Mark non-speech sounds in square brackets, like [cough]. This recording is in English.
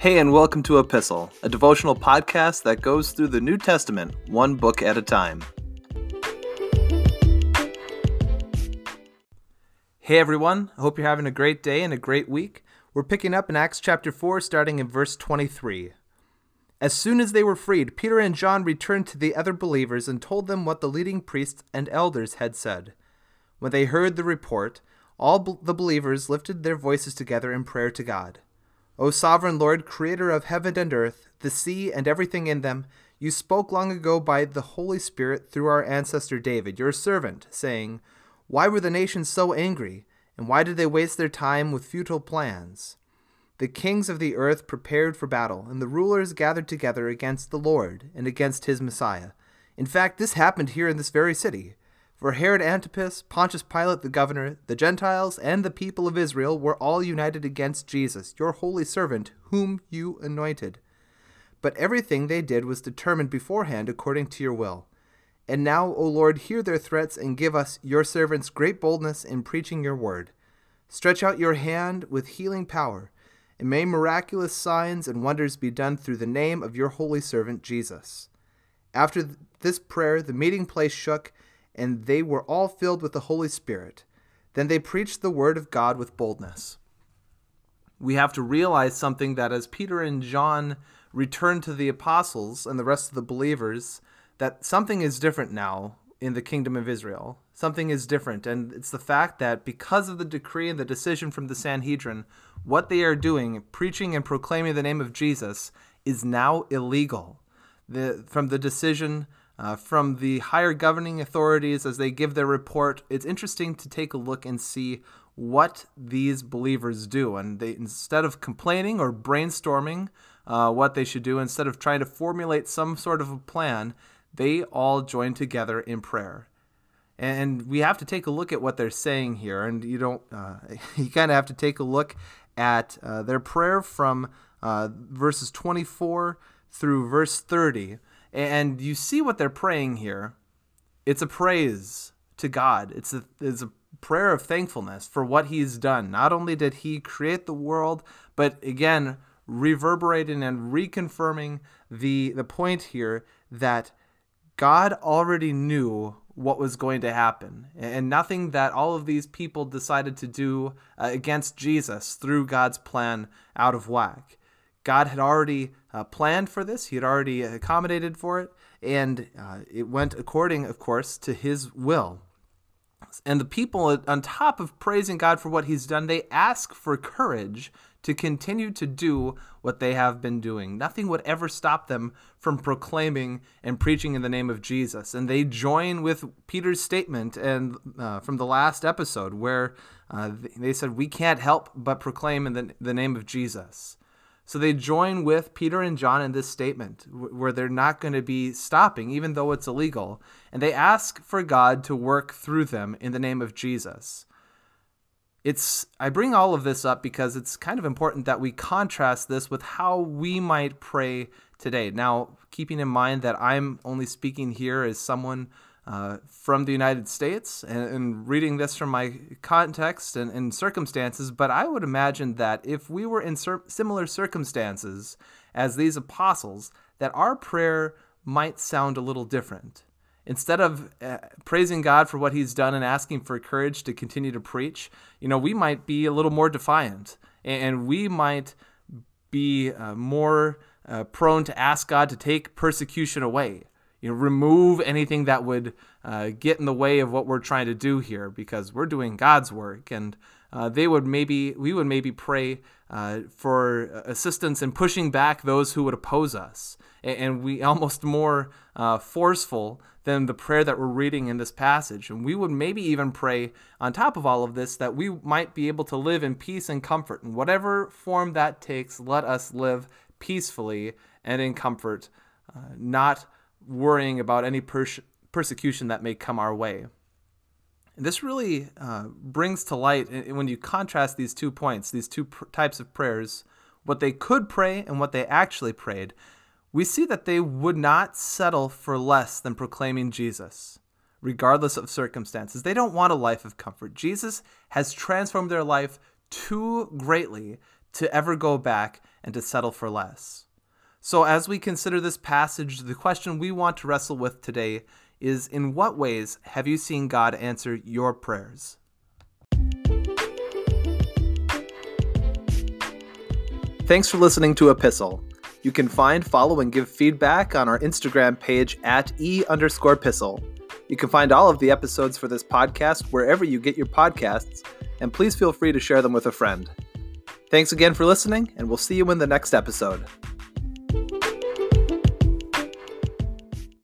Hey, and welcome to Epistle, a devotional podcast that goes through the New Testament one book at a time. Hey, everyone. I hope you're having a great day and a great week. We're picking up in Acts chapter 4, starting in verse 23. As soon as they were freed, Peter and John returned to the other believers and told them what the leading priests and elders had said. When they heard the report, all the believers lifted their voices together in prayer to God. O sovereign Lord, creator of heaven and earth, the sea and everything in them, you spoke long ago by the Holy Spirit through our ancestor David, your servant, saying, Why were the nations so angry, and why did they waste their time with futile plans? The kings of the earth prepared for battle, and the rulers gathered together against the Lord and against his Messiah. In fact, this happened here in this very city. For Herod Antipas, Pontius Pilate the governor, the Gentiles, and the people of Israel were all united against Jesus, your holy servant, whom you anointed. But everything they did was determined beforehand according to your will. And now, O Lord, hear their threats and give us, your servants, great boldness in preaching your word. Stretch out your hand with healing power and may miraculous signs and wonders be done through the name of your holy servant Jesus. After this prayer, the meeting place shook, and they were all filled with the Holy Spirit. Then they preached the word of God with boldness. We have to realize something that as Peter and John returned to the apostles and the rest of the believers, that something is different now in the kingdom of Israel. Something is different, and it's the fact that because of the decree and the decision from the Sanhedrin, what they are doing, preaching and proclaiming the name of Jesus, is now illegal. The, from the decision uh, from the higher governing authorities as they give their report, it's interesting to take a look and see what these believers do. And they, instead of complaining or brainstorming uh, what they should do, instead of trying to formulate some sort of a plan, they all join together in prayer. And we have to take a look at what they're saying here. And you don't, uh, [laughs] you kind of have to take a look at uh, their prayer from uh, verses 24 through verse 30. And you see what they're praying here. It's a praise to God. It's a, it's a prayer of thankfulness for what he's done. Not only did he create the world, but again, reverberating and reconfirming the, the point here that God already knew what was going to happen. And nothing that all of these people decided to do uh, against Jesus threw God's plan out of whack. God had already uh, planned for this, He had already accommodated for it, and uh, it went according, of course, to His will. And the people, on top of praising God for what He's done, they ask for courage to continue to do what they have been doing. Nothing would ever stop them from proclaiming and preaching in the name of Jesus. And they join with Peter's statement and uh, from the last episode where uh, they said, "We can't help but proclaim in the, the name of Jesus." So they join with Peter and John in this statement where they're not going to be stopping, even though it's illegal. And they ask for God to work through them in the name of Jesus. It's I bring all of this up because it's kind of important that we contrast this with how we might pray today. Now, keeping in mind that I'm only speaking here as someone uh, from the United States and, and, reading this from my context and, and, circumstances, but I would imagine that if we were in cir- similar circumstances as these apostles, that our prayer might sound a little different. Instead of uh, praising God for what He's done and asking for courage to continue to preach, you know, we might be a little more defiant and, and we might be uh, more uh, prone to ask God to take persecution away you know, remove anything that would uh, get in the way of what we're trying to do here because we're doing God's work. And uh, they would maybe, we would maybe pray uh, for assistance in pushing back those who would oppose us. And, and we [laughs] almost more uh, forceful than the prayer that we're reading in this passage. And we would maybe even pray on top of all of this that we might be able to live in peace and comfort. In whatever form that takes, let us live peacefully and in comfort, uh, not worrying about any pers- persecution that may come our way. And this really uh, brings to light, when you contrast these two points, these two pr- types of prayers, what they could pray and what they actually prayed, we see that they would not settle for less than proclaiming Jesus, regardless of circumstances. They don't want a life of comfort. Jesus has transformed their life too greatly to ever go back and to settle for less. So, as we consider this passage, the question we want to wrestle with today is In what ways have you seen God answer your prayers? Thanks for listening to Epistle. You can find, follow, and give feedback on our Instagram page at e underscore epistle. You can find all of the episodes for this podcast wherever you get your podcasts, and please feel free to share them with a friend. Thanks again for listening, and we'll see you in the next episode.